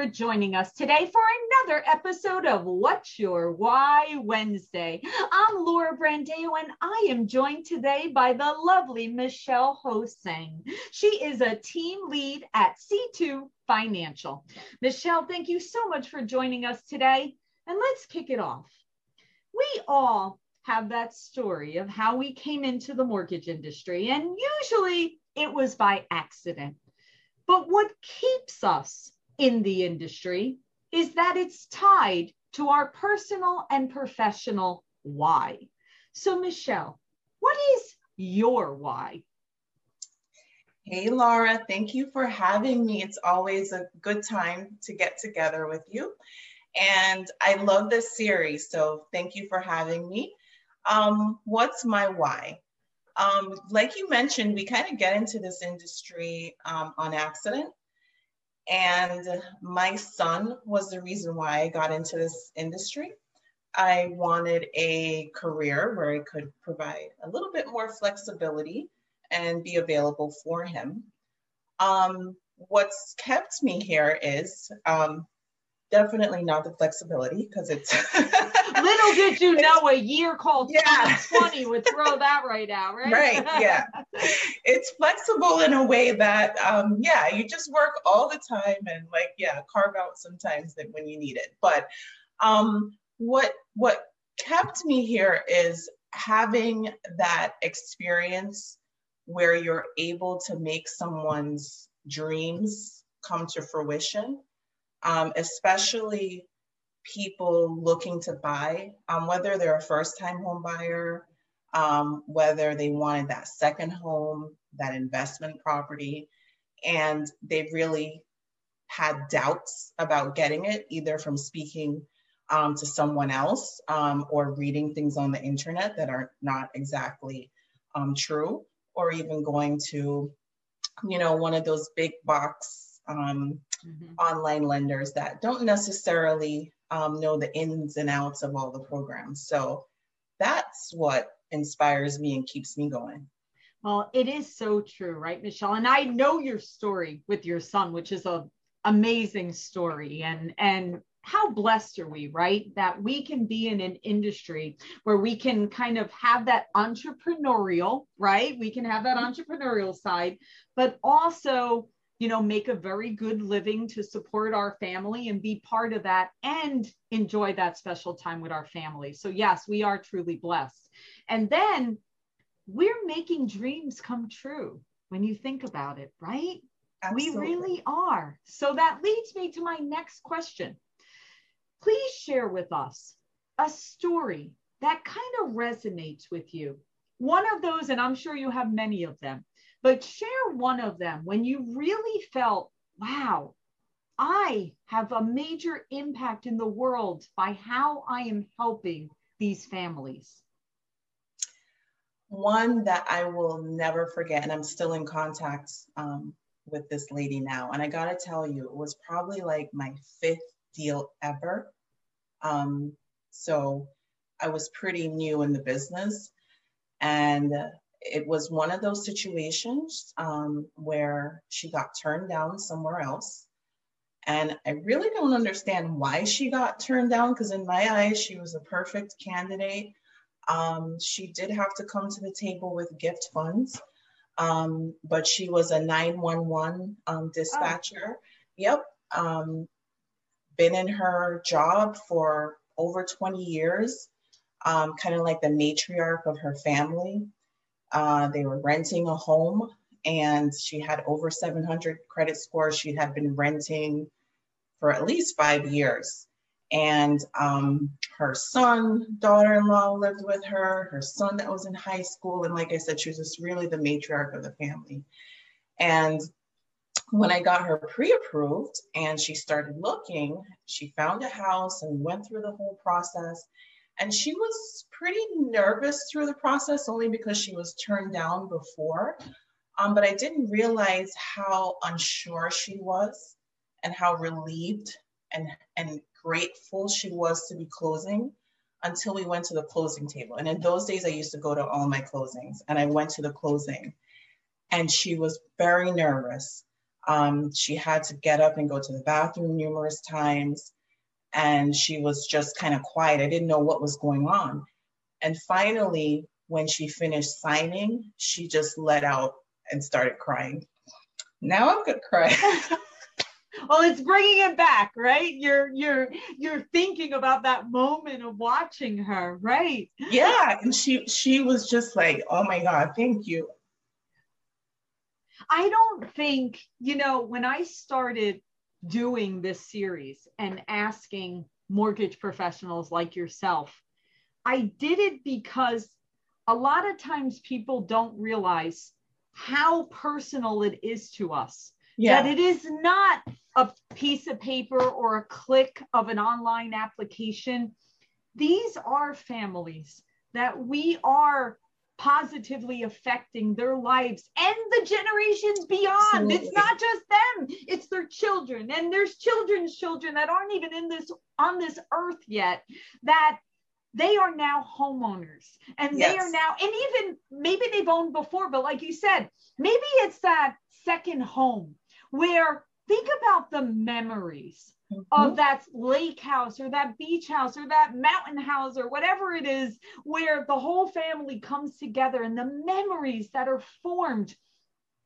for joining us today for another episode of What's Your Why Wednesday. I'm Laura Brandeo, and I am joined today by the lovely Michelle Hosang. She is a team lead at C2 Financial. Michelle, thank you so much for joining us today. And let's kick it off. We all have that story of how we came into the mortgage industry, and usually it was by accident. But what keeps us in the industry is that it's tied to our personal and professional why. So, Michelle, what is your why? Hey, Laura, thank you for having me. It's always a good time to get together with you. And I love this series, so thank you for having me. Um, what's my why? Um, like you mentioned, we kind of get into this industry um, on accident. And my son was the reason why I got into this industry. I wanted a career where I could provide a little bit more flexibility and be available for him. Um, what's kept me here is um, definitely not the flexibility because it's little did you know a year called yeah. 20 would throw that right out, right? Right, yeah. it's flexible in a way that, um, yeah, you just work all the time and like, yeah, carve out sometimes that when you need it. But um, what what kept me here is having that experience where you're able to make someone's dreams come to fruition, um, especially people looking to buy, um, whether they're a first time home buyer, um, whether they wanted that second home, that investment property, and they really had doubts about getting it, either from speaking um, to someone else um, or reading things on the internet that are not exactly um, true, or even going to, you know, one of those big box um, mm-hmm. online lenders that don't necessarily um, know the ins and outs of all the programs. So that's what inspires me and keeps me going. Well, it is so true, right, Michelle? And I know your story with your son, which is a amazing story. And and how blessed are we, right? That we can be in an industry where we can kind of have that entrepreneurial, right? We can have that entrepreneurial side, but also you know, make a very good living to support our family and be part of that and enjoy that special time with our family. So, yes, we are truly blessed. And then we're making dreams come true when you think about it, right? Absolutely. We really are. So, that leads me to my next question. Please share with us a story that kind of resonates with you. One of those, and I'm sure you have many of them, but share one of them when you really felt, wow, I have a major impact in the world by how I am helping these families. One that I will never forget, and I'm still in contact um, with this lady now. And I got to tell you, it was probably like my fifth deal ever. Um, so I was pretty new in the business. And it was one of those situations um, where she got turned down somewhere else. And I really don't understand why she got turned down because, in my eyes, she was a perfect candidate. Um, she did have to come to the table with gift funds, um, but she was a 911 um, dispatcher. Oh. Yep. Um, been in her job for over 20 years, um, kind of like the matriarch of her family. Uh, they were renting a home and she had over 700 credit scores. She had been renting for at least five years. And um, her son, daughter in law lived with her, her son that was in high school. And like I said, she was just really the matriarch of the family. And when I got her pre approved and she started looking, she found a house and went through the whole process. And she was pretty nervous through the process only because she was turned down before. Um, but I didn't realize how unsure she was and how relieved and, and grateful she was to be closing until we went to the closing table. And in those days, I used to go to all my closings and I went to the closing and she was very nervous. Um, she had to get up and go to the bathroom numerous times. And she was just kind of quiet. I didn't know what was going on. And finally, when she finished signing, she just let out and started crying. Now I'm gonna cry. well it's bringing it back right you're you're you're thinking about that moment of watching her right yeah and she she was just like oh my god thank you i don't think you know when i started doing this series and asking mortgage professionals like yourself i did it because a lot of times people don't realize how personal it is to us yeah. that it is not a piece of paper or a click of an online application. These are families that we are positively affecting their lives and the generations beyond. Absolutely. It's not just them, it's their children and there's children's children that aren't even in this on this earth yet that they are now homeowners and yes. they are now and even maybe they've owned before but like you said maybe it's that second home where think about the memories. Of mm-hmm. that lake house or that beach house or that mountain house or whatever it is where the whole family comes together and the memories that are formed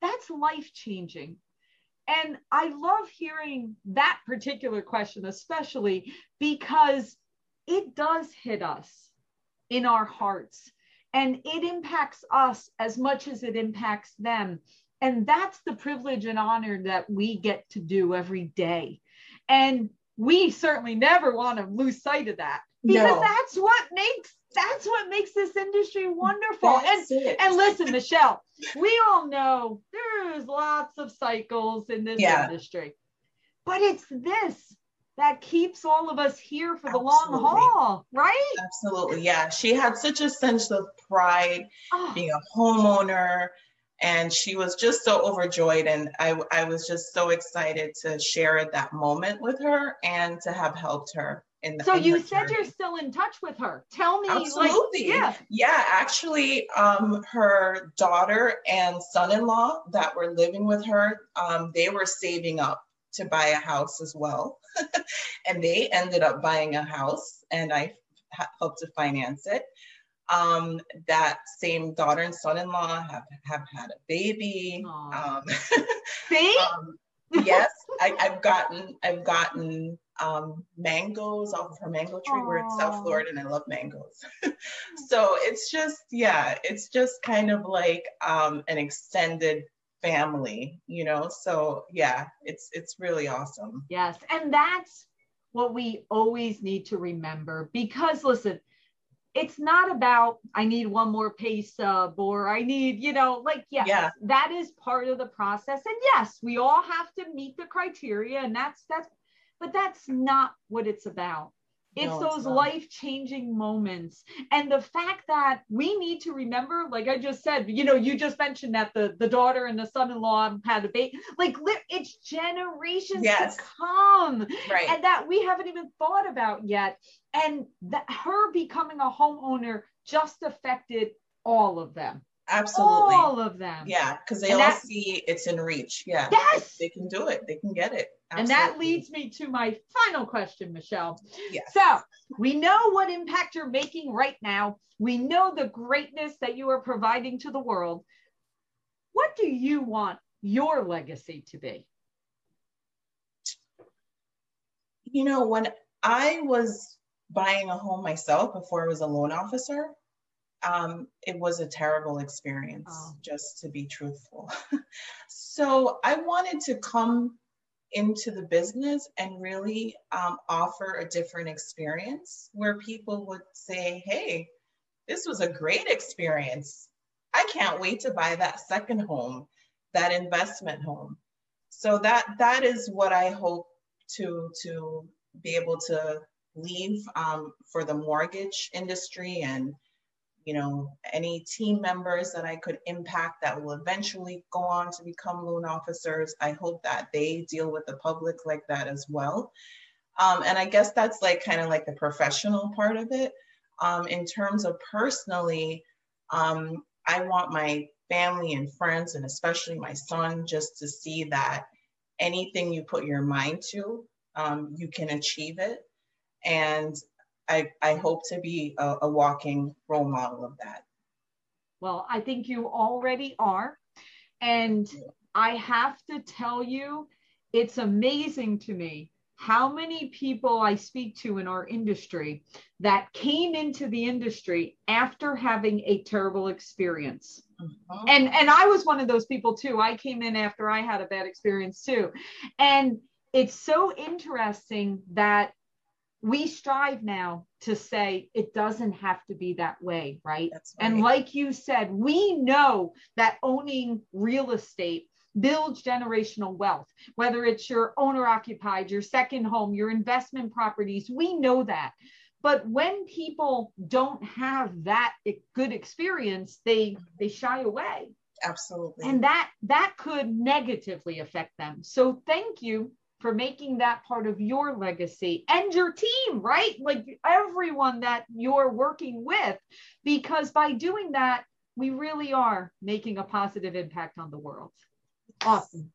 that's life changing and i love hearing that particular question especially because it does hit us in our hearts and it impacts us as much as it impacts them. And that's the privilege and honor that we get to do every day. And we certainly never want to lose sight of that because no. that's what makes that's what makes this industry wonderful. That's and it. and listen, Michelle, we all know there's lots of cycles in this yeah. industry. But it's this that keeps all of us here for the Absolutely. long haul, right? Absolutely. Yeah. She had such a sense of pride oh. being a homeowner, and she was just so overjoyed and I, I was just so excited to share that moment with her and to have helped her in the, so in you said journey. you're still in touch with her. Tell me absolutely. like, yeah. Yeah actually um, her daughter and son-in-law that were living with her um, they were saving up to buy a house as well. And they ended up buying a house and i helped to finance it um, that same daughter and son-in-law have, have had a baby. Um, See? um, yes, I, have gotten I've gotten um, mangoes off of her mango tree. Aww. We're in South Florida and I love mangoes. so it's just yeah, it's just kind of like um, an extended family, you know. So yeah, it's it's really awesome. Yes, and that's what we always need to remember because listen it's not about I need one more pay sub or I need, you know, like yes, yeah, that is part of the process. And yes, we all have to meet the criteria and that's that's but that's not what it's about. It's no, those life changing moments. And the fact that we need to remember, like I just said, you know, you just mentioned that the, the daughter and the son in law had a baby. Like it's generations yes. to come. Right. And that we haven't even thought about yet. And that her becoming a homeowner just affected all of them. Absolutely. All of them. Yeah, because they and all that, see it's in reach. Yeah. Yes. They can do it. They can get it. Absolutely. And that leads me to my final question, Michelle. Yes. So we know what impact you're making right now. We know the greatness that you are providing to the world. What do you want your legacy to be? You know, when I was buying a home myself before I was a loan officer, um, it was a terrible experience, oh. just to be truthful. so I wanted to come into the business and really um, offer a different experience where people would say, hey, this was a great experience. I can't wait to buy that second home, that investment home. So that that is what I hope to to be able to leave um, for the mortgage industry and you know, any team members that I could impact that will eventually go on to become loan officers. I hope that they deal with the public like that as well. Um, and I guess that's like kind of like the professional part of it. Um, in terms of personally, um, I want my family and friends, and especially my son, just to see that anything you put your mind to, um, you can achieve it. And I, I hope to be a, a walking role model of that. Well, I think you already are. And I have to tell you, it's amazing to me how many people I speak to in our industry that came into the industry after having a terrible experience. Mm-hmm. And and I was one of those people too. I came in after I had a bad experience too. And it's so interesting that we strive now to say it doesn't have to be that way, right? right? And like you said, we know that owning real estate builds generational wealth, whether it's your owner occupied, your second home, your investment properties. We know that. But when people don't have that good experience, they they shy away. Absolutely. And that that could negatively affect them. So thank you for making that part of your legacy and your team, right? Like everyone that you're working with, because by doing that, we really are making a positive impact on the world. Awesome.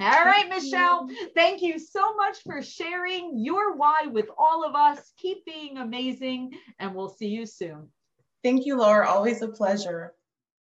All right, Michelle, thank you so much for sharing your why with all of us. Keep being amazing, and we'll see you soon. Thank you, Laura. Always a pleasure.